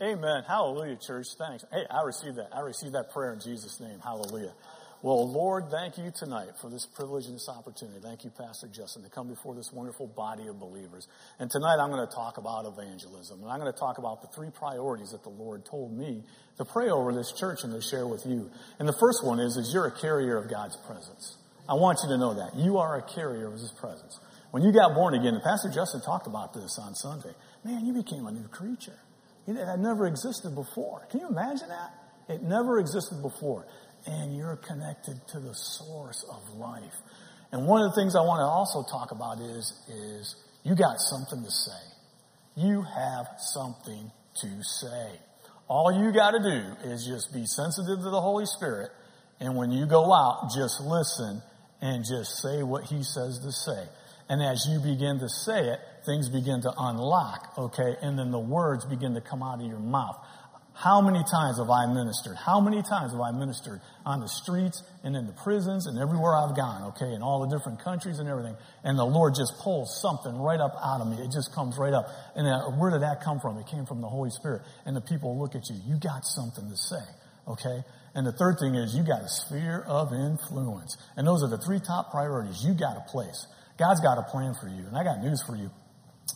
Amen. Hallelujah, church. Thanks. Hey, I received that. I received that prayer in Jesus' name. Hallelujah. Well, Lord, thank you tonight for this privilege and this opportunity. Thank you, Pastor Justin, to come before this wonderful body of believers. And tonight I'm going to talk about evangelism. And I'm going to talk about the three priorities that the Lord told me to pray over this church and to share with you. And the first one is, is you're a carrier of God's presence. I want you to know that. You are a carrier of His presence. When you got born again, and Pastor Justin talked about this on Sunday, man, you became a new creature. It had never existed before. Can you imagine that? It never existed before. And you're connected to the source of life. And one of the things I want to also talk about is, is you got something to say. You have something to say. All you got to do is just be sensitive to the Holy Spirit. And when you go out, just listen and just say what He says to say. And as you begin to say it, things begin to unlock, okay? And then the words begin to come out of your mouth. How many times have I ministered? How many times have I ministered on the streets and in the prisons and everywhere I've gone, okay, in all the different countries and everything? And the Lord just pulls something right up out of me. It just comes right up. And uh, where did that come from? It came from the Holy Spirit. And the people look at you. You got something to say, okay? And the third thing is you got a sphere of influence. And those are the three top priorities. You got a place. God's got a plan for you. And I got news for you.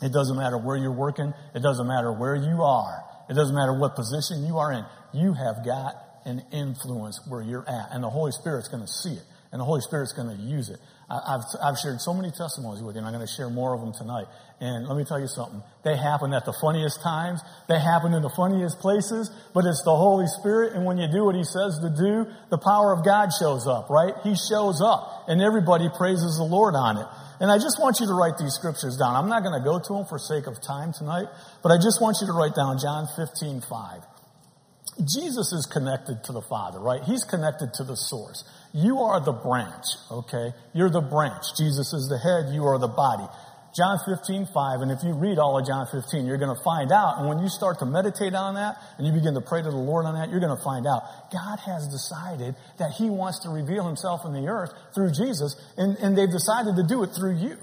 It doesn't matter where you're working. It doesn't matter where you are. It doesn't matter what position you are in. You have got an influence where you're at. And the Holy Spirit's going to see it. And the Holy Spirit's going to use it. I've, I've shared so many testimonies with you, and I'm going to share more of them tonight. And let me tell you something. They happen at the funniest times. They happen in the funniest places, but it's the Holy Spirit, and when you do what He says to do, the power of God shows up, right? He shows up, and everybody praises the Lord on it. And I just want you to write these scriptures down. I'm not going to go to them for sake of time tonight, but I just want you to write down John 15, 5. Jesus is connected to the Father, right? He's connected to the source. You are the branch, okay? You're the branch. Jesus is the head, you are the body. John 15, 5, and if you read all of John 15, you're going to find out, and when you start to meditate on that, and you begin to pray to the Lord on that, you're going to find out God has decided that He wants to reveal Himself in the earth through Jesus, and, and they've decided to do it through you.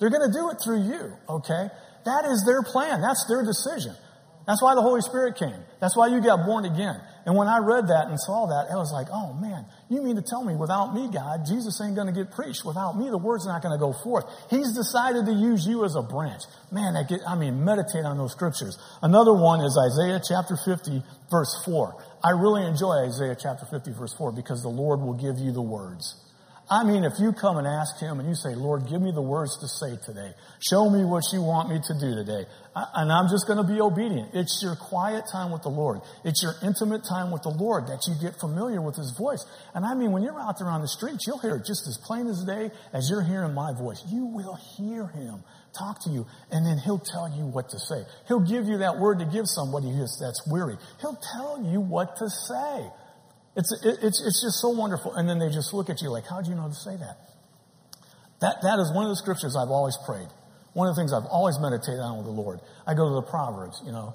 They're going to do it through you, okay? That is their plan. That's their decision. That's why the Holy Spirit came. That's why you got born again. And when I read that and saw that, I was like, oh man, you mean to tell me without me, God, Jesus ain't going to get preached. Without me, the word's not going to go forth. He's decided to use you as a branch. Man, I, get, I mean, meditate on those scriptures. Another one is Isaiah chapter 50, verse 4. I really enjoy Isaiah chapter 50, verse 4, because the Lord will give you the words. I mean, if you come and ask Him and you say, Lord, give me the words to say today. Show me what you want me to do today. and I'm just going to be obedient. It's your quiet time with the Lord. It's your intimate time with the Lord that you get familiar with His voice. And I mean, when you're out there on the streets, you'll hear it just as plain as day as you're hearing my voice. You will hear Him talk to you, and then He'll tell you what to say. He'll give you that word to give somebody that's weary. He'll tell you what to say. It's, it, it's, it's just so wonderful. And then they just look at you like, how do you know to say that? That, that is one of the scriptures I've always prayed. One of the things I've always meditated on with the Lord. I go to the Proverbs, you know,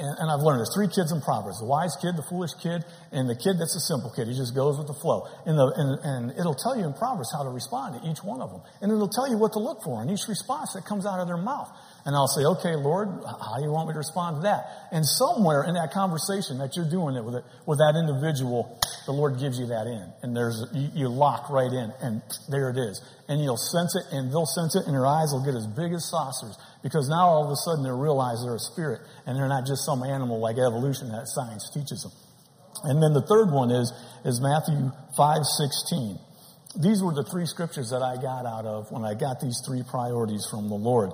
and, and, I've learned there's three kids in Proverbs: the wise kid, the foolish kid, and the kid that's a simple kid. He just goes with the flow. And, the, and, and it'll tell you in Proverbs how to respond to each one of them, and it'll tell you what to look for in each response that comes out of their mouth. And I'll say, okay, Lord, how do you want me to respond to that? And somewhere in that conversation that you're doing it with, it, with that individual, the Lord gives you that in. And there's, you, lock right in and there it is. And you'll sense it and they'll sense it and your eyes will get as big as saucers because now all of a sudden they realize they're a spirit and they're not just some animal like evolution that science teaches them. And then the third one is, is Matthew 5, 16 these were the three scriptures that I got out of when I got these three priorities from the Lord.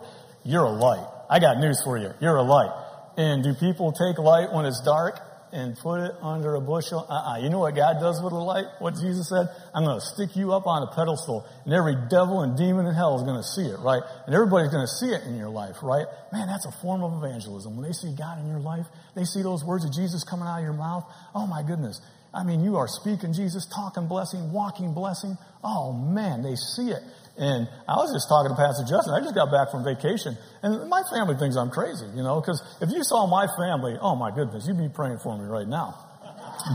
You're a light. I got news for you. You're a light. And do people take light when it's dark and put it under a bushel? Uh-uh. You know what God does with a light? What Jesus said? I'm going to stick you up on a pedestal and every devil and demon in hell is going to see it, right? And everybody's going to see it in your life, right? Man, that's a form of evangelism. When they see God in your life, they see those words of Jesus coming out of your mouth. Oh my goodness. I mean, you are speaking Jesus, talking blessing, walking blessing. Oh man, they see it. And I was just talking to Pastor Justin. I just got back from vacation. And my family thinks I'm crazy, you know, because if you saw my family, oh my goodness, you'd be praying for me right now.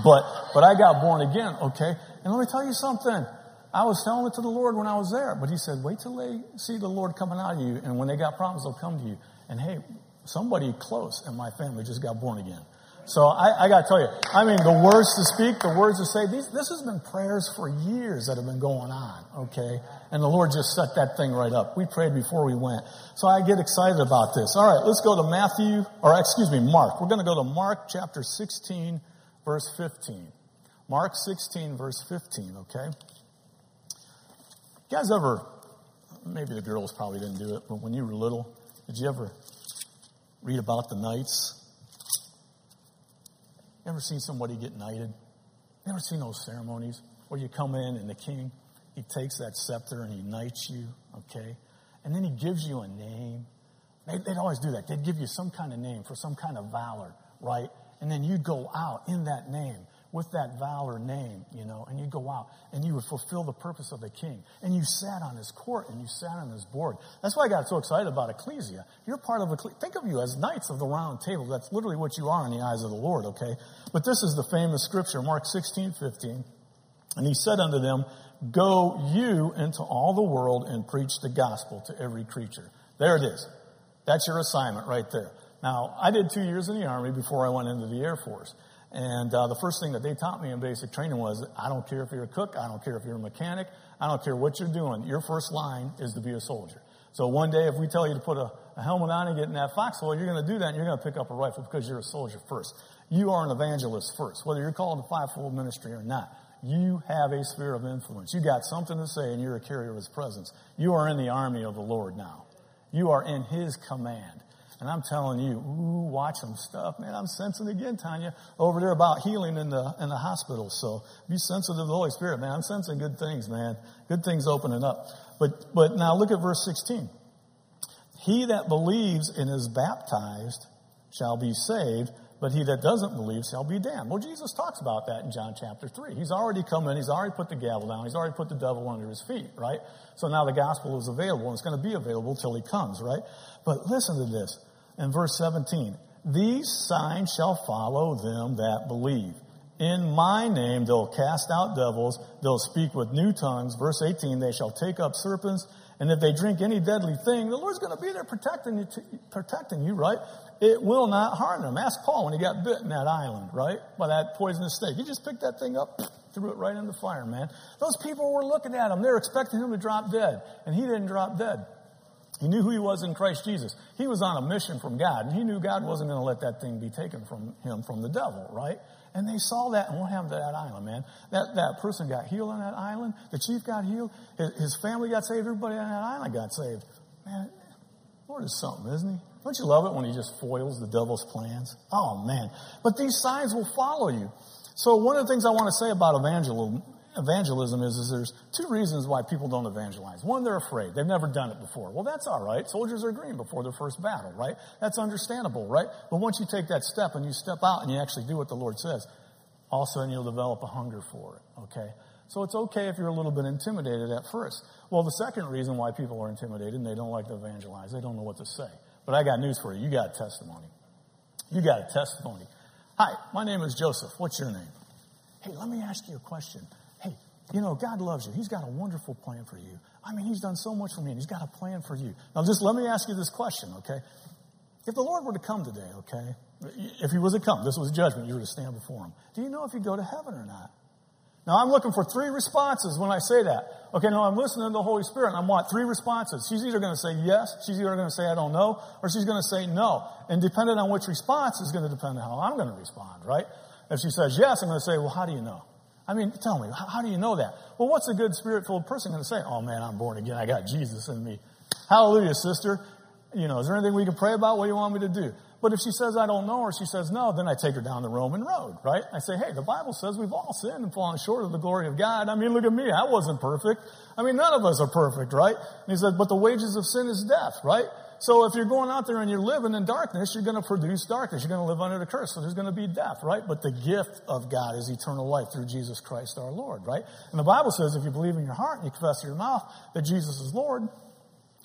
But, but I got born again, okay? And let me tell you something. I was telling it to the Lord when I was there, but he said, wait till they see the Lord coming out of you. And when they got problems, they'll come to you. And hey, somebody close in my family just got born again. So I, I got to tell you, I mean, the words to speak, the words to say, these, this has been prayers for years that have been going on, okay? And the Lord just set that thing right up. We prayed before we went. So I get excited about this. All right, let's go to Matthew, or excuse me, Mark. We're going to go to Mark chapter 16, verse 15. Mark 16, verse 15, okay? You guys ever, maybe the girls probably didn't do it, but when you were little, did you ever read about the knights? Ever seen somebody get knighted? Never seen those ceremonies where you come in and the king, he takes that scepter and he knights you, okay? And then he gives you a name. They'd, they'd always do that. They'd give you some kind of name for some kind of valor, right? And then you'd go out in that name with that valor name, you know, and you go out and you would fulfill the purpose of the king. And you sat on his court and you sat on his board. That's why I got so excited about ecclesia. You're part of ecclesia. Think of you as knights of the round table. That's literally what you are in the eyes of the Lord, okay? But this is the famous scripture, Mark 16, 15. And he said unto them, Go you into all the world and preach the gospel to every creature. There it is. That's your assignment right there. Now, I did two years in the Army before I went into the Air Force. And uh, the first thing that they taught me in basic training was I don't care if you're a cook, I don't care if you're a mechanic, I don't care what you're doing. Your first line is to be a soldier. So one day, if we tell you to put a, a helmet on and get in that foxhole, you're going to do that and you're going to pick up a rifle because you're a soldier first. You are an evangelist first, whether you're called to fivefold ministry or not. You have a sphere of influence. You got something to say and you're a carrier of his presence. You are in the army of the Lord now. You are in his command. And I'm telling you, ooh, watch some stuff, man. I'm sensing again, Tanya, over there about healing in the in the hospital. So be sensitive to the Holy Spirit, man. I'm sensing good things, man. Good things opening up. But but now look at verse 16. He that believes and is baptized shall be saved, but he that doesn't believe shall be damned. Well, Jesus talks about that in John chapter 3. He's already come in, he's already put the gavel down, he's already put the devil under his feet, right? So now the gospel is available, and it's going to be available till he comes, right? But listen to this in verse 17. These signs shall follow them that believe. In my name they'll cast out devils, they'll speak with new tongues. Verse 18, they shall take up serpents, and if they drink any deadly thing, the Lord's going to be there protecting you, protecting you, right? It will not harm them. Ask Paul when he got bit in that island, right? By that poisonous snake. He just picked that thing up, threw it right in the fire, man. Those people were looking at him. They were expecting him to drop dead, and he didn't drop dead. He knew who he was in Christ Jesus. He was on a mission from God, and he knew God wasn't going to let that thing be taken from him from the devil, right? And they saw that, and what happened to that island, man? That, that person got healed on that island. The chief got healed. His, his family got saved. Everybody on that island got saved. Man, Lord is something, isn't he? Don't you love it when he just foils the devil's plans? Oh, man. But these signs will follow you. So one of the things I want to say about evangelism, evangelism is, is there's two reasons why people don't evangelize. One, they're afraid. They've never done it before. Well, that's all right. Soldiers are green before their first battle, right? That's understandable, right? But once you take that step and you step out and you actually do what the Lord says, all of a sudden you'll develop a hunger for it, okay? So it's okay if you're a little bit intimidated at first. Well, the second reason why people are intimidated and they don't like to evangelize, they don't know what to say. But I got news for you. You got a testimony. You got a testimony. Hi, my name is Joseph. What's your name? Hey, let me ask you a question. You know, God loves you. He's got a wonderful plan for you. I mean, He's done so much for me, and He's got a plan for you. Now, just let me ask you this question, okay? If the Lord were to come today, okay? If He was to come, this was judgment, you were to stand before Him. Do you know if He'd go to heaven or not? Now, I'm looking for three responses when I say that. Okay, now I'm listening to the Holy Spirit, and I want three responses. She's either going to say yes, she's either going to say I don't know, or she's going to say no. And depending on which response is going to depend on how I'm going to respond, right? If she says yes, I'm going to say, well, how do you know? I mean, tell me, how, how do you know that? Well, what's a good spirit filled person going to say? Oh man, I'm born again. I got Jesus in me. Hallelujah, sister. You know, is there anything we can pray about? What do you want me to do? But if she says, I don't know, or she says no, then I take her down the Roman road, right? I say, hey, the Bible says we've all sinned and fallen short of the glory of God. I mean, look at me. I wasn't perfect. I mean, none of us are perfect, right? And he said, but the wages of sin is death, right? So if you're going out there and you're living in darkness, you're going to produce darkness. You're going to live under the curse. So there's going to be death, right? But the gift of God is eternal life through Jesus Christ our Lord, right? And the Bible says if you believe in your heart and you confess in your mouth that Jesus is Lord,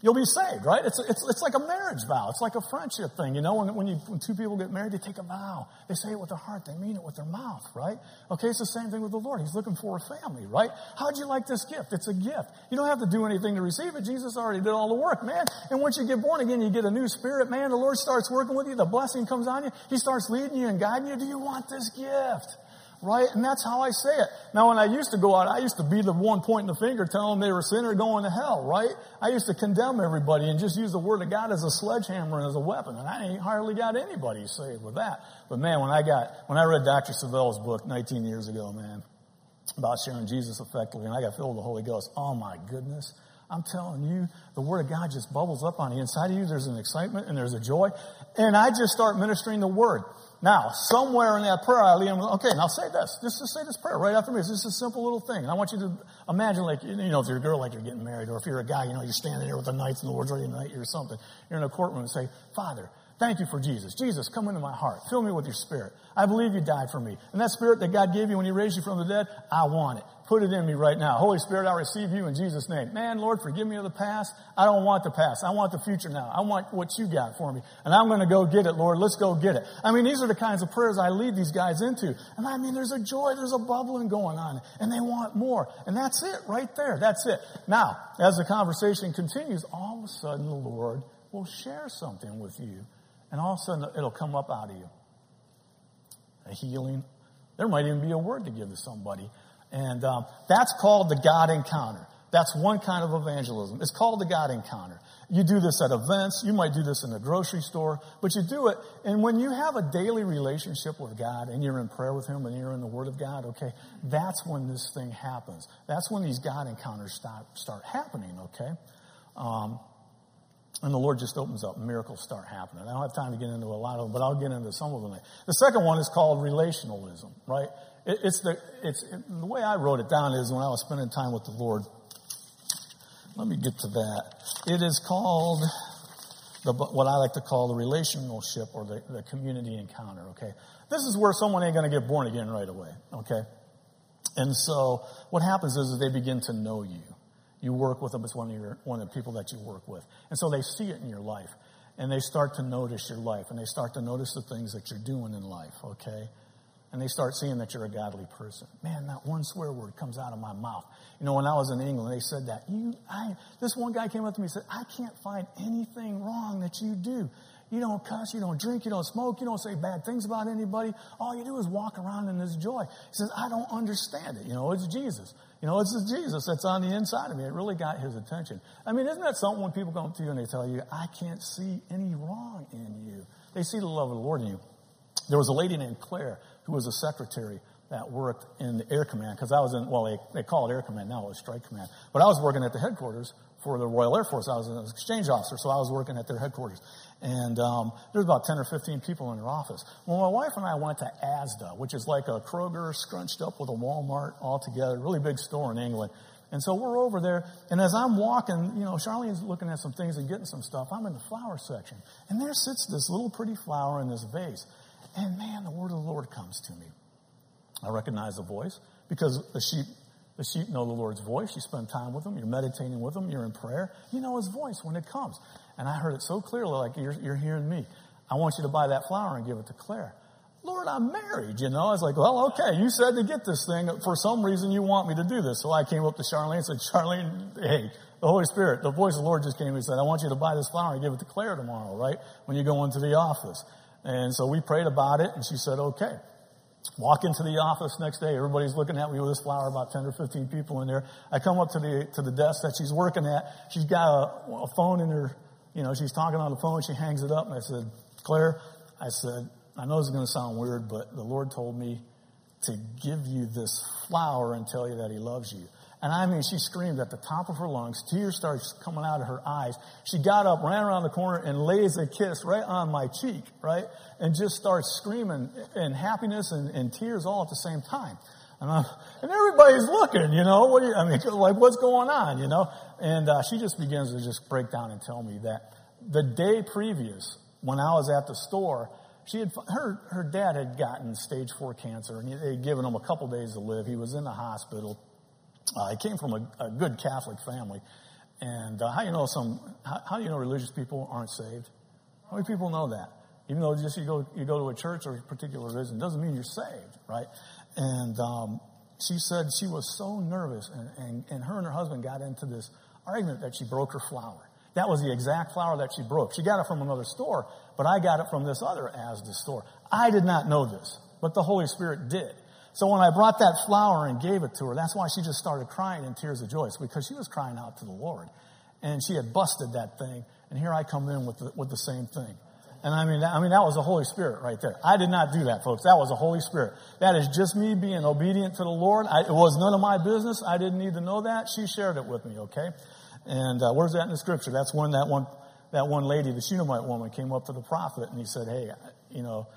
you'll be saved, right? It's, it's, it's like a marriage vow. It's like a friendship thing. You know, when, when, you, when two people get married, they take a vow. They say it with their heart. They mean it with their mouth, right? Okay, it's the same thing with the Lord. He's looking for a family, right? How'd you like this gift? It's a gift. You don't have to do anything to receive it. Jesus already did all the work, man. And once you get born again, you get a new spirit, man. The Lord starts working with you. The blessing comes on you. He starts leading you and guiding you. Do you want this gift? Right? And that's how I say it. Now, when I used to go out, I used to be the one pointing the finger telling them they were sinner going to hell, right? I used to condemn everybody and just use the word of God as a sledgehammer and as a weapon. And I ain't hardly got anybody saved with that. But man, when I got, when I read Dr. Savelle's book 19 years ago, man, about sharing Jesus effectively, and I got filled with the Holy Ghost, oh my goodness. I'm telling you, the Word of God just bubbles up on the inside of you. There's an excitement and there's a joy. And I just start ministering the Word. Now, somewhere in that prayer, I them, okay, now say this. Just, just say this prayer right after me. It's just a simple little thing. And I want you to imagine, like, you know, if you're a girl, like you're getting married, or if you're a guy, you know, you're standing there with the knights and the Lord's ready to knight you or something. You're in a courtroom and say, Father, Thank you for Jesus. Jesus, come into my heart. Fill me with your spirit. I believe you died for me. And that spirit that God gave you when he raised you from the dead, I want it. Put it in me right now. Holy Spirit, I receive you in Jesus' name. Man, Lord, forgive me of the past. I don't want the past. I want the future now. I want what you got for me. And I'm going to go get it, Lord. Let's go get it. I mean, these are the kinds of prayers I lead these guys into. And I mean, there's a joy, there's a bubbling going on. And they want more. And that's it right there. That's it. Now, as the conversation continues, all of a sudden the Lord will share something with you and all of a sudden it'll come up out of you. A healing. There might even be a word to give to somebody. And um, that's called the God encounter. That's one kind of evangelism. It's called the God encounter. You do this at events. You might do this in a grocery store, but you do it. And when you have a daily relationship with God and you're in prayer with Him and you're in the Word of God, okay, that's when this thing happens. That's when these God encounters start, start happening, okay? Um, and the Lord just opens up. Miracles start happening. I don't have time to get into a lot of them, but I'll get into some of them. The second one is called relationalism, right? It, it's the, it's, it, the way I wrote it down is when I was spending time with the Lord. Let me get to that. It is called the, what I like to call the relationship or the, the community encounter, okay? This is where someone ain't going to get born again right away, okay? And so what happens is, is they begin to know you. You work with them as one of, your, one of the people that you work with. And so they see it in your life. And they start to notice your life. And they start to notice the things that you're doing in life, okay? And they start seeing that you're a godly person. Man, not one swear word comes out of my mouth. You know, when I was in England, they said that. You, I, this one guy came up to me and said, I can't find anything wrong that you do. You don't cuss, you don't drink, you don't smoke, you don't say bad things about anybody. All you do is walk around in this joy. He says, I don't understand it. You know, it's Jesus. You know, it's Jesus that's on the inside of me. It really got his attention. I mean, isn't that something when people come to you and they tell you, I can't see any wrong in you? They see the love of the Lord in you. There was a lady named Claire who was a secretary that worked in the Air Command, because I was in, well, they, they call it Air Command now, it was Strike Command. But I was working at the headquarters for the Royal Air Force. I was an exchange officer, so I was working at their headquarters. And um, there was about 10 or 15 people in their office. Well, my wife and I went to Asda, which is like a Kroger scrunched up with a Walmart all together, really big store in England. And so we're over there, and as I'm walking, you know, Charlene's looking at some things and getting some stuff. I'm in the flower section, and there sits this little pretty flower in this vase. And man, the word of the Lord comes to me. I recognize the voice because the sheep the sheep know the Lord's voice. You spend time with him. You're meditating with him. You're in prayer. You know His voice when it comes. And I heard it so clearly, like you're, you're hearing me. I want you to buy that flower and give it to Claire. Lord, I'm married, you know. I was like, well, okay, you said to get this thing. For some reason, you want me to do this. So I came up to Charlene and said, Charlene, hey, the Holy Spirit, the voice of the Lord just came and said, I want you to buy this flower and give it to Claire tomorrow, right? When you go into the office. And so we prayed about it, and she said, okay. Walk into the office next day. Everybody's looking at me with this flower, about 10 or 15 people in there. I come up to the, to the desk that she's working at. She's got a, a phone in her, you know, she's talking on the phone. She hangs it up and I said, Claire, I said, I know this is going to sound weird, but the Lord told me to give you this flower and tell you that He loves you. And I mean, she screamed at the top of her lungs. Tears started coming out of her eyes. She got up, ran around the corner, and lays a kiss right on my cheek, right? And just starts screaming in happiness and, and tears all at the same time. And, I, and everybody's looking, you know, what you, I mean, like, what's going on, you know? And uh, she just begins to just break down and tell me that the day previous, when I was at the store, she had her her dad had gotten stage four cancer, and they had given him a couple days to live. He was in the hospital. Uh, he came from a, a, good Catholic family. And uh, how you know some? How, how do you know religious people aren't saved? How many people know that? Even though just you go you go to a church or a particular religion doesn't mean you're saved, right? And um, she said she was so nervous, and, and, and her and her husband got into this argument that she broke her flower. That was the exact flower that she broke. She got it from another store, but I got it from this other Asda store. I did not know this, but the Holy Spirit did. So when I brought that flower and gave it to her, that's why she just started crying in tears of joy. It's because she was crying out to the Lord. And she had busted that thing, and here I come in with the, with the same thing. And I mean, I mean, that was the Holy Spirit right there. I did not do that, folks. That was the Holy Spirit. That is just me being obedient to the Lord. I, it was none of my business. I didn't need to know that. She shared it with me, okay? And uh, where's that in the scripture? That's when that one, that one lady, the Shunammite woman, came up to the prophet and he said, hey, you know,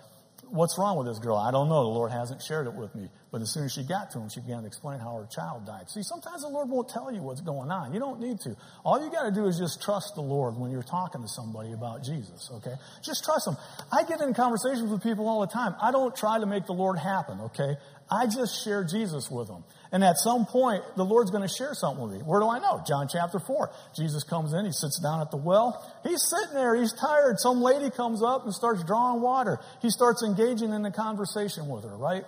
what's wrong with this girl? I don't know. The Lord hasn't shared it with me. But as soon as she got to him, she began to explain how her child died. See, sometimes the Lord won't tell you what's going on. You don't need to. All you got to do is just trust the Lord when you're talking to somebody about Jesus, okay? Just trust Him. I get in conversations with people all the time. I don't try to make the Lord happen, okay? I just share Jesus with them. And at some point, the Lord's going to share something with me. Where do I know? John chapter 4. Jesus comes in, he sits down at the well. He's sitting there, he's tired. Some lady comes up and starts drawing water. He starts engaging in the conversation with her, right?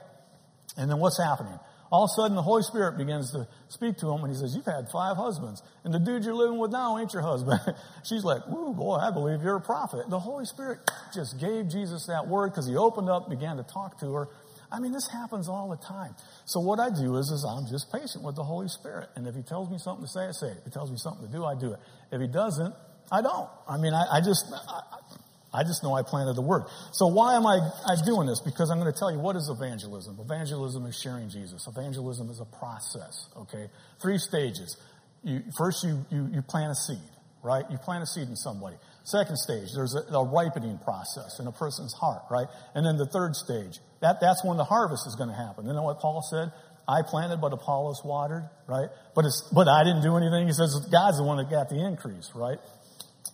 And then what's happening? All of a sudden, the Holy Spirit begins to speak to him, and he says, You've had five husbands, and the dude you're living with now ain't your husband. She's like, Ooh, boy, I believe you're a prophet. The Holy Spirit just gave Jesus that word because he opened up, began to talk to her, I mean, this happens all the time. So what I do is, is I'm just patient with the Holy Spirit. And if he tells me something to say, I say it. If he tells me something to do, I do it. If he doesn't, I don't. I mean, I, I just, I, I, just know I planted the word. So why am I, I doing this? Because I'm going to tell you what is evangelism. Evangelism is sharing Jesus. Evangelism is a process, okay? Three stages. You, first, you, you, you plant a seed, right? You plant a seed in somebody. Second stage, there's a, a ripening process in a person's heart, right? And then the third stage, that, that's when the harvest is going to happen. You know what Paul said? I planted, but Apollos watered, right? But it's, but I didn't do anything. He says God's the one that got the increase, right?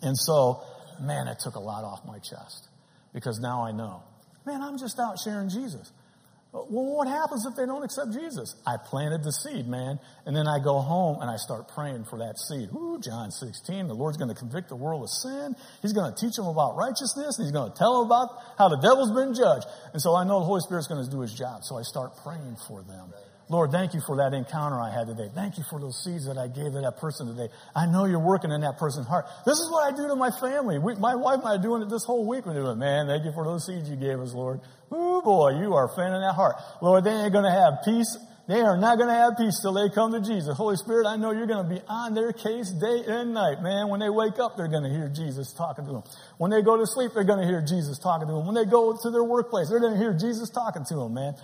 And so, man, it took a lot off my chest because now I know. Man, I'm just out sharing Jesus. Well, what happens if they don't accept Jesus? I planted the seed, man. And then I go home and I start praying for that seed. Ooh, John 16. The Lord's going to convict the world of sin. He's going to teach them about righteousness. And he's going to tell them about how the devil's been judged. And so I know the Holy Spirit's going to do his job. So I start praying for them. Lord, thank you for that encounter I had today. Thank you for those seeds that I gave to that person today. I know you're working in that person's heart. This is what I do to my family. We, my wife and I are doing it this whole week. We're doing, man, thank you for those seeds you gave us, Lord. Ooh, boy, you are fanning that heart. Lord, they ain't going to have peace. They are not going to have peace till they come to Jesus. Holy Spirit, I know you're going to be on their case day and night, man. When they wake up, they're going to hear Jesus talking to them. When they go to sleep, they're going to hear Jesus talking to them. When they go to their workplace, they're going to hear Jesus talking to them, man.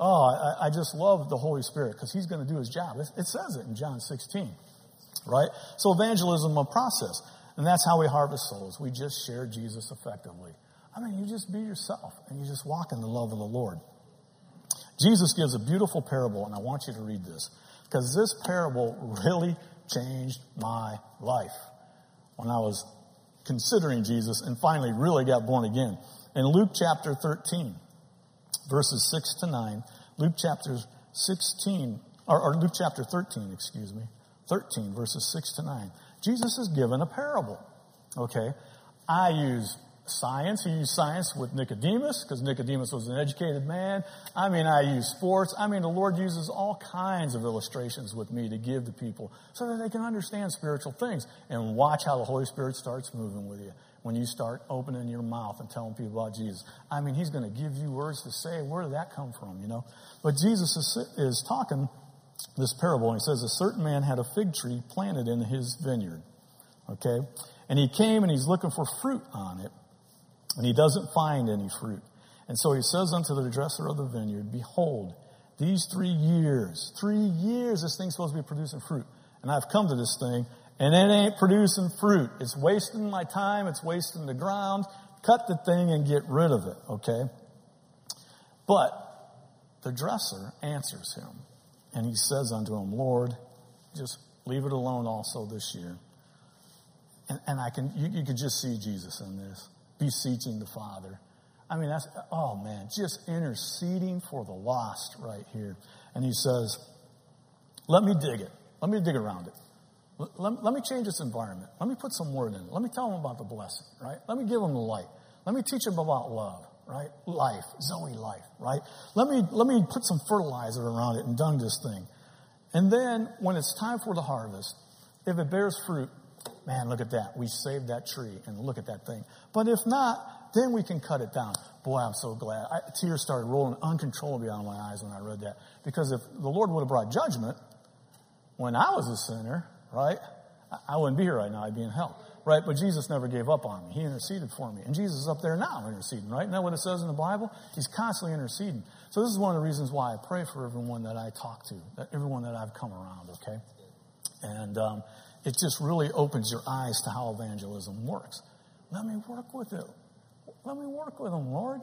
Oh, I, I just love the Holy Spirit because He's going to do His job. It, it says it in John 16, right? So evangelism a process. And that's how we harvest souls. We just share Jesus effectively. I mean, you just be yourself and you just walk in the love of the Lord. Jesus gives a beautiful parable, and I want you to read this because this parable really changed my life when I was considering Jesus and finally really got born again. In Luke chapter 13, verses 6 to 9. Luke chapter 16, or, or Luke chapter 13, excuse me. 13, verses 6 to 9. Jesus is given a parable. Okay? I use science. He used science with Nicodemus because Nicodemus was an educated man. I mean, I use sports. I mean, the Lord uses all kinds of illustrations with me to give to people so that they can understand spiritual things and watch how the Holy Spirit starts moving with you when you start opening your mouth and telling people about Jesus. I mean, he's going to give you words to say. Where did that come from, you know? But Jesus is, is talking this parable, and he says, A certain man had a fig tree planted in his vineyard. Okay? And he came and he's looking for fruit on it, and he doesn't find any fruit. And so he says unto the dresser of the vineyard, Behold, these three years, three years this thing's supposed to be producing fruit. And I've come to this thing, and it ain't producing fruit. It's wasting my time. It's wasting the ground. Cut the thing and get rid of it, okay? But the dresser answers him, and he says unto him, Lord, just leave it alone also this year. And, and I can, you, you could just see Jesus in this, beseeching the Father. I mean, that's, oh man, just interceding for the lost right here. And he says, let me dig it. Let me dig around it. Let, let, me change this environment. Let me put some word in it. Let me tell them about the blessing, right? Let me give them the light. Let me teach them about love, right? Life, Zoe life, right? Let me, let me put some fertilizer around it and dung this thing. And then when it's time for the harvest, if it bears fruit, man, look at that. We saved that tree and look at that thing. But if not, then we can cut it down. Boy, I'm so glad. I, tears started rolling uncontrollably out of my eyes when I read that. Because if the Lord would have brought judgment when I was a sinner, right, I wouldn't be here right now. I'd be in hell. Right? But Jesus never gave up on me. He interceded for me. And Jesus is up there now interceding, right? Isn't that what it says in the Bible? He's constantly interceding. So this is one of the reasons why I pray for everyone that I talk to, everyone that I've come around, okay? And um, it just really opens your eyes to how evangelism works. Let me work with it. Let me work with them, Lord.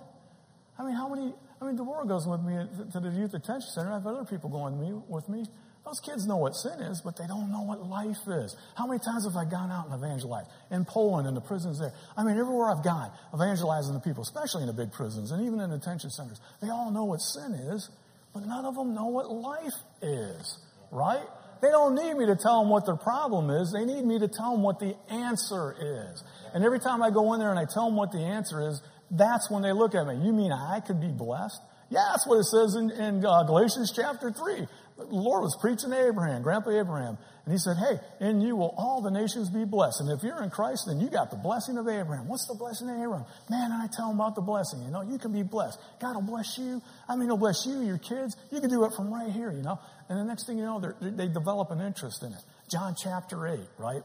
I mean, how many, I mean, Deborah goes with me to the Youth Attention Center. I have other people going with me. With me. Those kids know what sin is, but they don't know what life is. How many times have I gone out and evangelized? In Poland, in the prisons there. I mean, everywhere I've gone, evangelizing the people, especially in the big prisons and even in detention centers. They all know what sin is, but none of them know what life is, right? They don't need me to tell them what their problem is. They need me to tell them what the answer is. And every time I go in there and I tell them what the answer is, that's when they look at me. You mean I could be blessed? Yeah, that's what it says in, in uh, Galatians chapter 3. The Lord was preaching to Abraham, Grandpa Abraham, and he said, Hey, in you will all the nations be blessed. And if you're in Christ, then you got the blessing of Abraham. What's the blessing of Abraham? Man, I tell him about the blessing. You know, you can be blessed. God will bless you. I mean, he'll bless you, your kids. You can do it from right here, you know. And the next thing you know, they develop an interest in it. John chapter 8, right?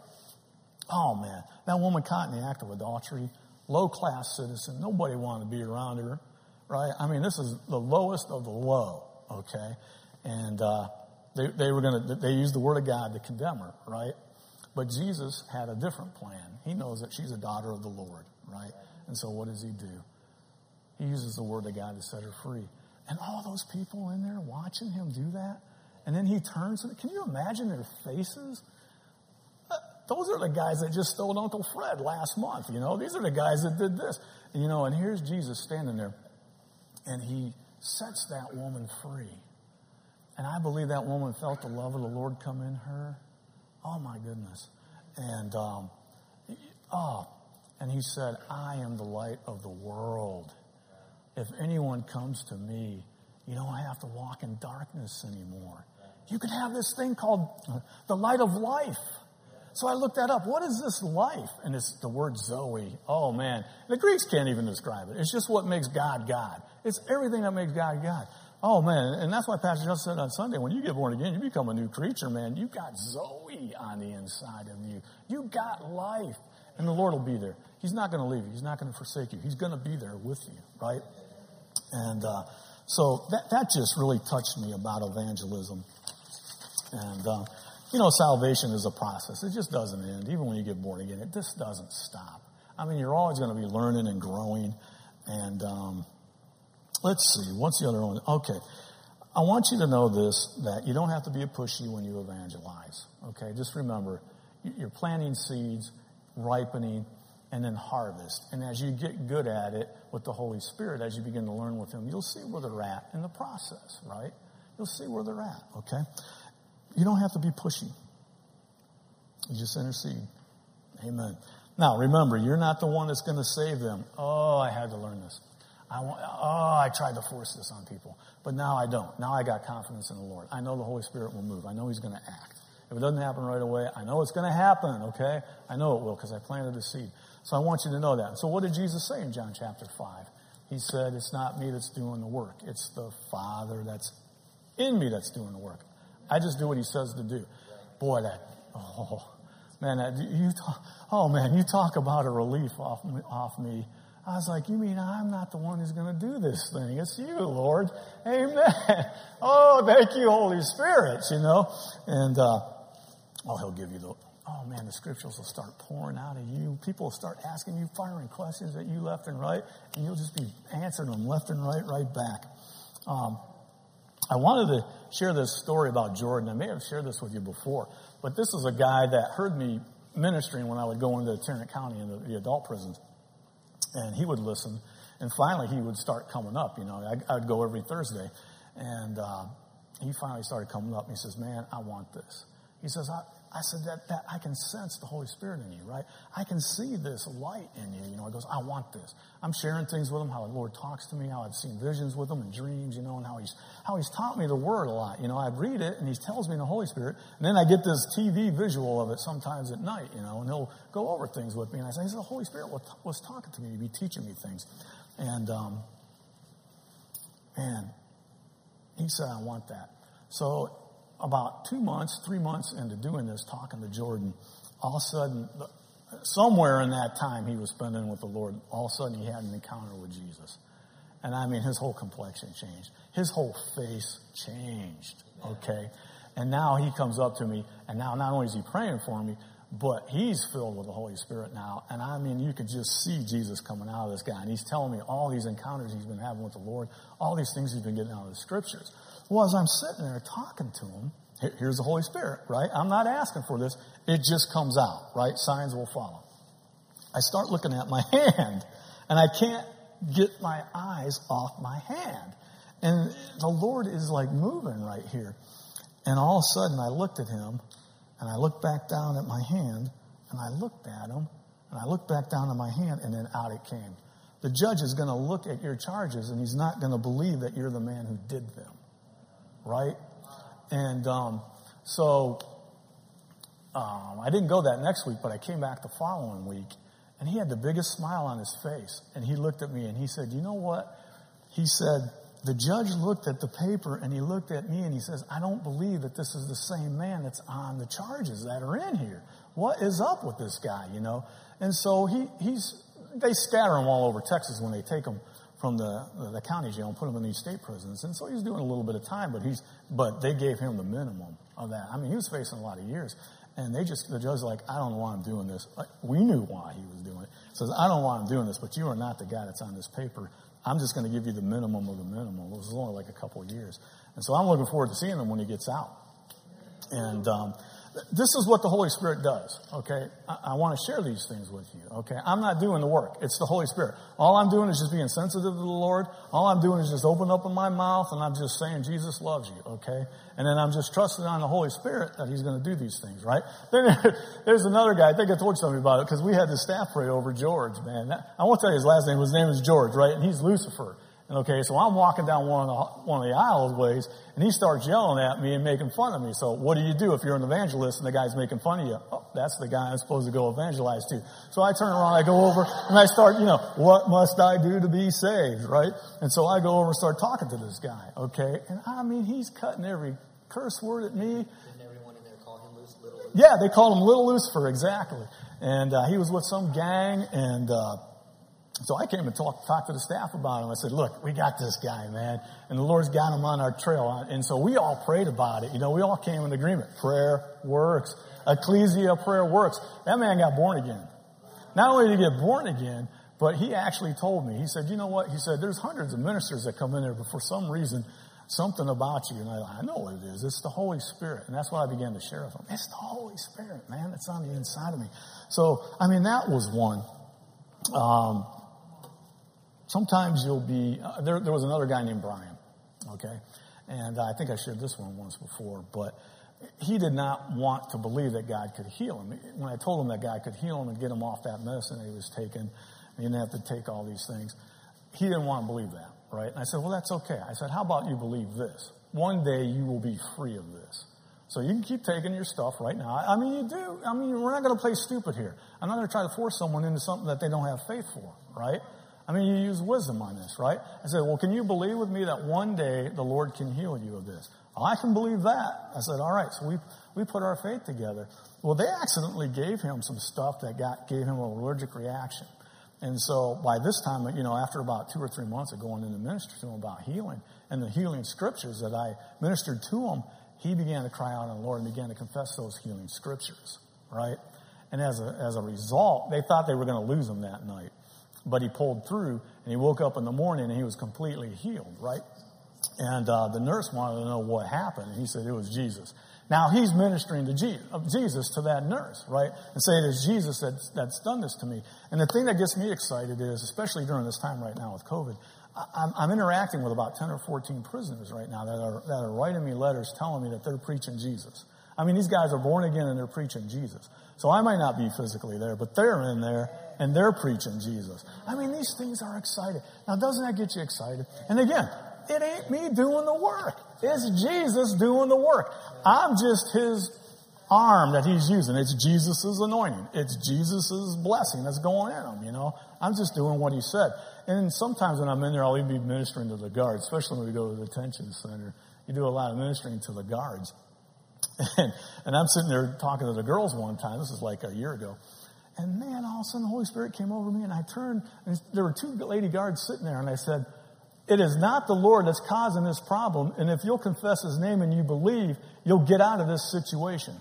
Oh, man. That woman caught in the act of adultery, low class citizen. Nobody wanted to be around her, right? I mean, this is the lowest of the low, okay? And uh, they, they were going to, they used the word of God to condemn her, right? But Jesus had a different plan. He knows that she's a daughter of the Lord, right? And so what does he do? He uses the word of God to set her free. And all those people in there watching him do that, and then he turns, can you imagine their faces? Uh, those are the guys that just stole Uncle Fred last month, you know? These are the guys that did this. You know, and here's Jesus standing there, and he sets that woman free. And I believe that woman felt the love of the Lord come in her. Oh my goodness. And, um, oh, and he said, I am the light of the world. If anyone comes to me, you don't have to walk in darkness anymore. You can have this thing called the light of life. So I looked that up. What is this life? And it's the word Zoe. Oh man. The Greeks can't even describe it. It's just what makes God God. It's everything that makes God God. Oh man, and that's why Pastor just said on Sunday, when you get born again, you become a new creature, man. You got Zoe on the inside of you. You got life. And the Lord will be there. He's not going to leave you. He's not going to forsake you. He's going to be there with you, right? And uh, so that, that just really touched me about evangelism. And, uh, you know, salvation is a process. It just doesn't end. Even when you get born again, it just doesn't stop. I mean, you're always going to be learning and growing. And, um, Let's see, what's the other one? Okay. I want you to know this that you don't have to be a pushy when you evangelize. Okay, just remember you're planting seeds, ripening, and then harvest. And as you get good at it with the Holy Spirit, as you begin to learn with Him, you'll see where they're at in the process, right? You'll see where they're at, okay? You don't have to be pushy. You just intercede. Amen. Now, remember, you're not the one that's going to save them. Oh, I had to learn this. I want, oh, I tried to force this on people, but now I don't. Now I got confidence in the Lord. I know the Holy Spirit will move. I know He's going to act. If it doesn't happen right away, I know it's going to happen, okay? I know it will because I planted the seed. So I want you to know that. So what did Jesus say in John chapter 5? He said, It's not me that's doing the work, it's the Father that's in me that's doing the work. I just do what He says to do. Boy, that, oh, man, that, you talk, oh man, you talk about a relief off, off me. I was like, you mean I'm not the one who's going to do this thing? It's you, Lord. Amen. Oh, thank you, Holy Spirit, you know. And, uh, oh, he'll give you the, oh man, the scriptures will start pouring out of you. People will start asking you, firing questions at you left and right, and you'll just be answering them left and right, right back. Um, I wanted to share this story about Jordan. I may have shared this with you before, but this is a guy that heard me ministering when I would go into Tarrant County in the, the adult prisons and he would listen. And finally, he would start coming up. You know, I, would go every Thursday, and uh, he finally started coming up. And he says, "Man, I want this." He says, I said, that, that I can sense the Holy Spirit in you, right? I can see this light in you. You know, he goes, I want this. I'm sharing things with him, how the Lord talks to me, how I've seen visions with him and dreams, you know, and how he's, how he's taught me the word a lot. You know, I'd read it and he tells me in the Holy Spirit. And then I get this TV visual of it sometimes at night, you know, and he'll go over things with me. And I say, the Holy Spirit was talking to me. He'd be teaching me things. And, um, man, he said, I want that. So about two months, three months into doing this, talking to Jordan, all of a sudden, somewhere in that time he was spending with the Lord, all of a sudden he had an encounter with Jesus. And I mean, his whole complexion changed. His whole face changed. Okay. And now he comes up to me, and now not only is he praying for me, but he's filled with the Holy Spirit now. And I mean, you could just see Jesus coming out of this guy. And he's telling me all these encounters he's been having with the Lord, all these things he's been getting out of the scriptures. Well, as I'm sitting there talking to him, here's the Holy Spirit, right? I'm not asking for this. It just comes out, right? Signs will follow. I start looking at my hand, and I can't get my eyes off my hand. And the Lord is like moving right here. And all of a sudden, I looked at him, and I looked back down at my hand, and I looked at him, and I looked back down at my hand, and then out it came. The judge is going to look at your charges, and he's not going to believe that you're the man who did them right? And um, so um, I didn't go that next week, but I came back the following week, and he had the biggest smile on his face. And he looked at me and he said, You know what? He said, The judge looked at the paper and he looked at me and he says, I don't believe that this is the same man that's on the charges that are in here. What is up with this guy, you know? And so he, he's, they scatter him all over Texas when they take him from the, the county jail and put him in these state prisons. And so he's doing a little bit of time, but he's, but they gave him the minimum of that. I mean, he was facing a lot of years. And they just, the judge's like, I don't know why I'm doing this. We knew why he was doing it. Says, I don't know why I'm doing this, but you are not the guy that's on this paper. I'm just going to give you the minimum of the minimum. It was only like a couple of years. And so I'm looking forward to seeing him when he gets out. And, um, this is what the Holy Spirit does, okay? I, I want to share these things with you, okay? I'm not doing the work. It's the Holy Spirit. All I'm doing is just being sensitive to the Lord. All I'm doing is just open up my mouth and I'm just saying, Jesus loves you, okay? And then I'm just trusting on the Holy Spirit that He's going to do these things, right? Then there's another guy. I think I told somebody about it because we had the staff pray over George, man. I won't tell you his last name. His name is George, right? And he's Lucifer. Okay, so I'm walking down one of the, one of the aisleways, and he starts yelling at me and making fun of me. So what do you do if you're an evangelist and the guy's making fun of you? Oh, that's the guy I'm supposed to go evangelize to. So I turn around, I go over, and I start, you know, what must I do to be saved, right? And so I go over and start talking to this guy, okay? And I mean, he's cutting every curse word at me. Yeah, they call him Little Lucifer, exactly. And uh, he was with some gang, and uh, so I came and talked talk to the staff about him. I said, look, we got this guy, man. And the Lord's got him on our trail. And so we all prayed about it. You know, we all came in agreement. Prayer works. Ecclesia prayer works. That man got born again. Not only did he get born again, but he actually told me, he said, you know what? He said, there's hundreds of ministers that come in there, but for some reason, something about you. And I, I know what it is. It's the Holy Spirit. And that's what I began to share with him. It's the Holy Spirit, man. It's on the inside of me. So, I mean, that was one. Um, Sometimes you'll be, uh, there, there was another guy named Brian, okay? And I think I shared this one once before, but he did not want to believe that God could heal him. When I told him that God could heal him and get him off that medicine that he was taking, he didn't have to take all these things, he didn't want to believe that, right? And I said, well, that's okay. I said, how about you believe this? One day you will be free of this. So you can keep taking your stuff right now. I mean, you do. I mean, we're not going to play stupid here. I'm not going to try to force someone into something that they don't have faith for, right? I mean, you use wisdom on this, right? I said, well, can you believe with me that one day the Lord can heal you of this? Oh, I can believe that. I said, all right. So we, we put our faith together. Well, they accidentally gave him some stuff that got, gave him an allergic reaction. And so by this time, you know, after about two or three months of going into ministry to him about healing and the healing scriptures that I ministered to him, he began to cry out on the Lord and began to confess those healing scriptures, right? And as a, as a result, they thought they were going to lose him that night but he pulled through and he woke up in the morning and he was completely healed, right? And uh, the nurse wanted to know what happened. And he said it was Jesus. Now he's ministering to Jesus to that nurse, right? And saying it's Jesus that's, that's done this to me. And the thing that gets me excited is, especially during this time right now with COVID, I'm, I'm interacting with about 10 or 14 prisoners right now that are, that are writing me letters telling me that they're preaching Jesus. I mean, these guys are born again and they're preaching Jesus. So I might not be physically there, but they're in there and they're preaching Jesus. I mean, these things are exciting. Now, doesn't that get you excited? And again, it ain't me doing the work. It's Jesus doing the work. I'm just his arm that he's using. It's Jesus' anointing. It's Jesus' blessing that's going in him, you know. I'm just doing what he said. And sometimes when I'm in there, I'll even be ministering to the guards, especially when we go to the detention center. You do a lot of ministering to the guards. And, and I'm sitting there talking to the girls one time. This is like a year ago. And man, all of a sudden the Holy Spirit came over me and I turned and there were two lady guards sitting there and I said, it is not the Lord that's causing this problem. And if you'll confess his name and you believe, you'll get out of this situation.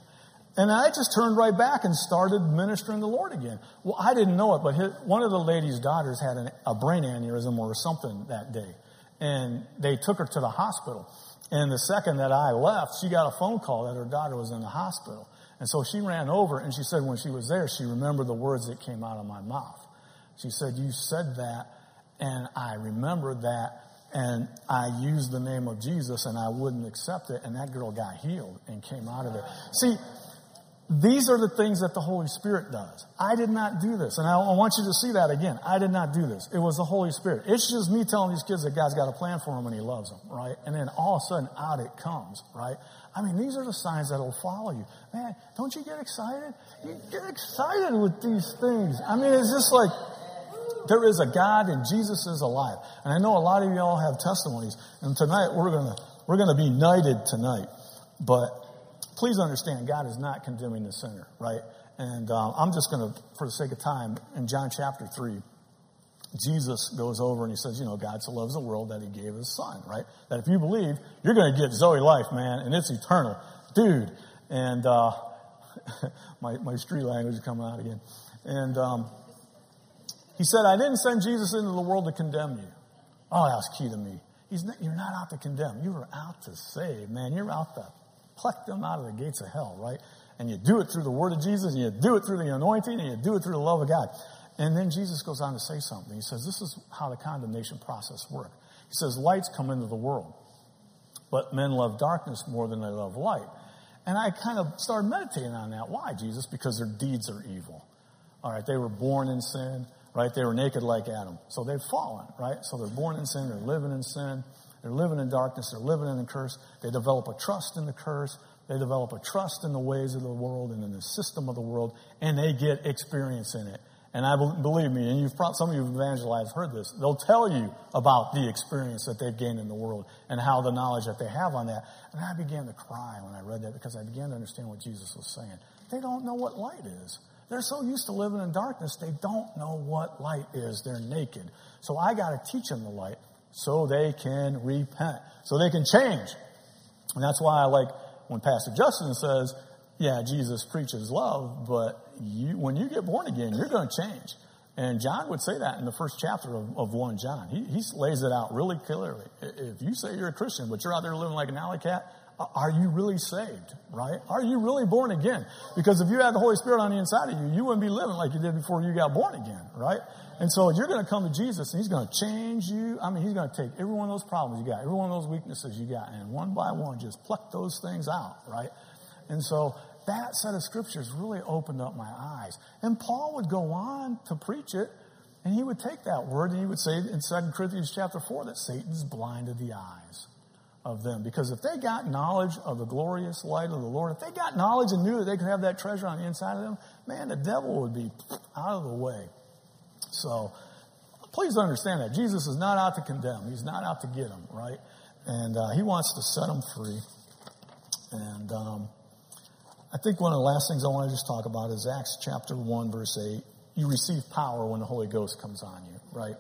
And I just turned right back and started ministering the Lord again. Well, I didn't know it, but his, one of the lady's daughters had an, a brain aneurysm or something that day. And they took her to the hospital. And the second that I left, she got a phone call that her daughter was in the hospital. And so she ran over and she said when she was there, she remembered the words that came out of my mouth. She said, You said that, and I remembered that, and I used the name of Jesus, and I wouldn't accept it, and that girl got healed and came out of it. See, these are the things that the Holy Spirit does. I did not do this. And I, want you to see that again. I did not do this. It was the Holy Spirit. It's just me telling these kids that God's got a plan for them and He loves them, right? And then all of a sudden out it comes, right? I mean, these are the signs that will follow you. Man, don't you get excited? You get excited with these things. I mean, it's just like, there is a God and Jesus is alive. And I know a lot of you all have testimonies. And tonight we're gonna, we're gonna be knighted tonight. But please understand, God is not condemning the sinner, right? And uh, I'm just going to, for the sake of time, in John chapter 3, Jesus goes over and he says, you know, God so loves the world that he gave his son, right? That if you believe, you're going to get Zoe life, man, and it's eternal. Dude. And, uh, my, my street language is coming out again. And, um, he said, I didn't send Jesus into the world to condemn you. Oh, that's key to me. He's not, you're not out to condemn. You are out to save, man. You're out to pluck them out of the gates of hell, right? And you do it through the word of Jesus, and you do it through the anointing, and you do it through the love of God. And then Jesus goes on to say something. He says, This is how the condemnation process works. He says, Lights come into the world, but men love darkness more than they love light. And I kind of started meditating on that. Why, Jesus? Because their deeds are evil. All right, they were born in sin, right? They were naked like Adam. So they've fallen, right? So they're born in sin, they're living in sin. They're living in darkness. They're living in the curse. They develop a trust in the curse. They develop a trust in the ways of the world and in the system of the world, and they get experience in it. And I believe me, and you've probably, some of you evangelized heard this. They'll tell you about the experience that they've gained in the world and how the knowledge that they have on that. And I began to cry when I read that because I began to understand what Jesus was saying. They don't know what light is. They're so used to living in darkness, they don't know what light is. They're naked. So I got to teach them the light so they can repent, so they can change. And that's why I like when Pastor Justin says, yeah, Jesus preaches love, but you, when you get born again, you're going to change. And John would say that in the first chapter of, of 1 John. He, he lays it out really clearly. If you say you're a Christian, but you're out there living like an alley cat, are you really saved, right? Are you really born again? Because if you had the Holy Spirit on the inside of you, you wouldn't be living like you did before you got born again, right? And so you're going to come to Jesus and he's going to change you. I mean, he's going to take every one of those problems you got, every one of those weaknesses you got, and one by one just pluck those things out, right? And so that set of scriptures really opened up my eyes. And Paul would go on to preach it, and he would take that word and he would say in 2 Corinthians chapter 4 that Satan's blinded the eyes of them. Because if they got knowledge of the glorious light of the Lord, if they got knowledge and knew that they could have that treasure on the inside of them, man, the devil would be out of the way. So please understand that. Jesus is not out to condemn. He's not out to get them, right? And uh, he wants to set them free. And um, I think one of the last things I want to just talk about is Acts chapter 1, verse 8. You receive power when the Holy Ghost comes on you, right?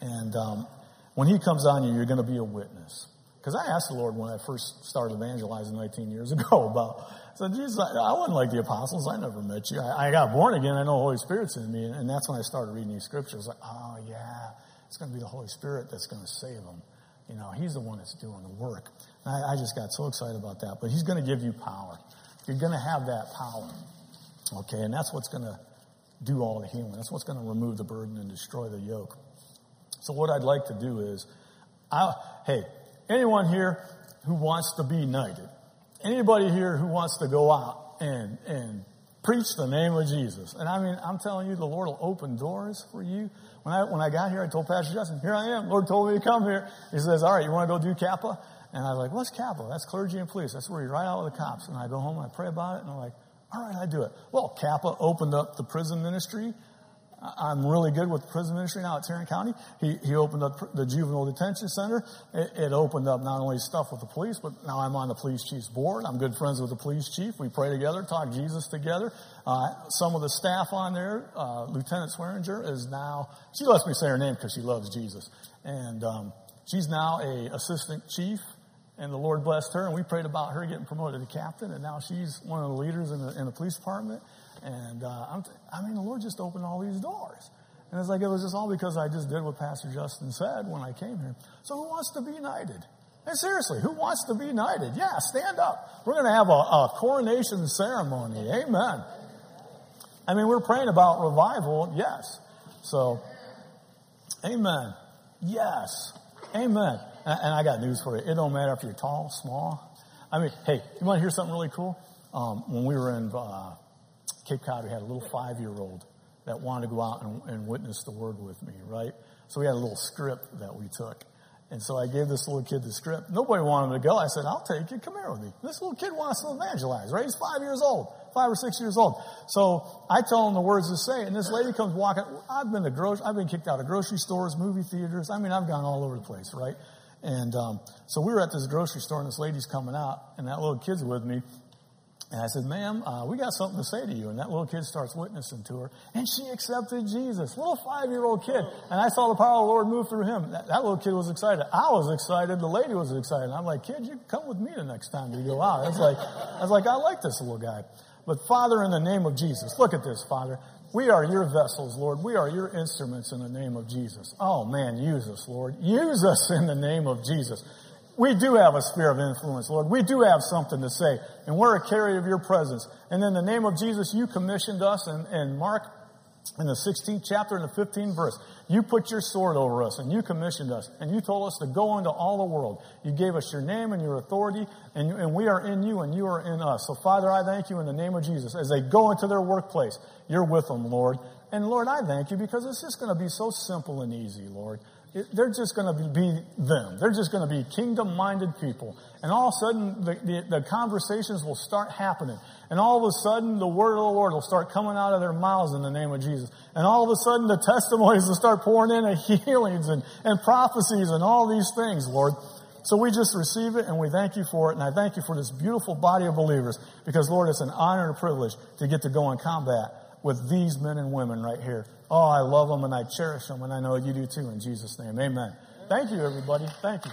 And um, when he comes on you, you're going to be a witness. Because I asked the Lord when I first started evangelizing 19 years ago about so Jesus, I, I wasn't like the apostles. I never met you. I, I got born again. I know the Holy Spirit's in me. And, and that's when I started reading these scriptures. Like, oh yeah, it's going to be the Holy Spirit that's going to save them. You know, He's the one that's doing the work. I, I just got so excited about that. But He's going to give you power. You're going to have that power. Okay, and that's what's going to do all the healing. That's what's going to remove the burden and destroy the yoke. So what I'd like to do is, I, hey, anyone here who wants to be knighted, anybody here who wants to go out and, and preach the name of Jesus. And I mean, I'm telling you, the Lord will open doors for you. When I, when I got here, I told Pastor Justin, here I am. Lord told me to come here. He says, all right, you want to go do CAPA? And I was like, what's CAPA? That's clergy and police. That's where you ride out with the cops. And I go home and I pray about it and I'm like, all right, I do it. Well, CAPA opened up the prison ministry I'm really good with prison ministry now at Tarrant County. He, he opened up the juvenile detention center. It, it, opened up not only stuff with the police, but now I'm on the police chief's board. I'm good friends with the police chief. We pray together, talk Jesus together. Uh, some of the staff on there, uh, Lieutenant Swearinger is now, she lets me say her name because she loves Jesus. And, um, she's now a assistant chief and the Lord blessed her and we prayed about her getting promoted to captain and now she's one of the leaders in the, in the police department. And uh, i mean, the Lord just opened all these doors. And it's like it was just all because I just did what Pastor Justin said when I came here. So who wants to be knighted? And seriously, who wants to be knighted? Yeah, stand up. We're going to have a, a coronation ceremony. Amen. I mean, we're praying about revival. Yes. So, amen. Yes. Amen. And I got news for you. It don't matter if you're tall, small. I mean, hey, you want to hear something really cool? Um, when we were in uh, Cape Cod, we had a little five year old that wanted to go out and, and witness the word with me, right? So we had a little script that we took. And so I gave this little kid the script. Nobody wanted to go. I said, I'll take you. Come here with me. This little kid wants to evangelize, right? He's five years old, five or six years old. So I tell him the words to say, and this lady comes walking. I've been to grocery, I've been kicked out of grocery stores, movie theaters. I mean, I've gone all over the place, right? And um, so we were at this grocery store, and this lady's coming out, and that little kid's with me. And I said, ma'am, uh, we got something to say to you. And that little kid starts witnessing to her. And she accepted Jesus. Little five-year-old kid. And I saw the power of the Lord move through him. That, that little kid was excited. I was excited. The lady was excited. I'm like, kid, you come with me the next time you go out. It's like, I was like, I like this little guy. But Father, in the name of Jesus, look at this, Father. We are your vessels, Lord. We are your instruments in the name of Jesus. Oh man, use us, Lord. Use us in the name of Jesus we do have a sphere of influence, Lord. We do have something to say, and we're a carrier of your presence. And in the name of Jesus, you commissioned us, and, and Mark, in the 16th chapter and the 15th verse, you put your sword over us, and you commissioned us, and you told us to go into all the world. You gave us your name and your authority, and, and we are in you, and you are in us. So, Father, I thank you in the name of Jesus. As they go into their workplace, you're with them, Lord. And Lord, I thank you because it's just going to be so simple and easy, Lord they're just going to be them. They're just going to be kingdom minded people. And all of a sudden, the, the, the, conversations will start happening. And all of a sudden, the word of the Lord will start coming out of their mouths in the name of Jesus. And all of a sudden, the testimonies will start pouring in of healings and, and prophecies and all these things, Lord. So we just receive it and we thank you for it. And I thank you for this beautiful body of believers because, Lord, it's an honor and a privilege to get to go in combat with these men and women right here. Oh, I love them and I cherish them, and I know you do too in Jesus' name. Amen. Thank you, everybody. Thank you.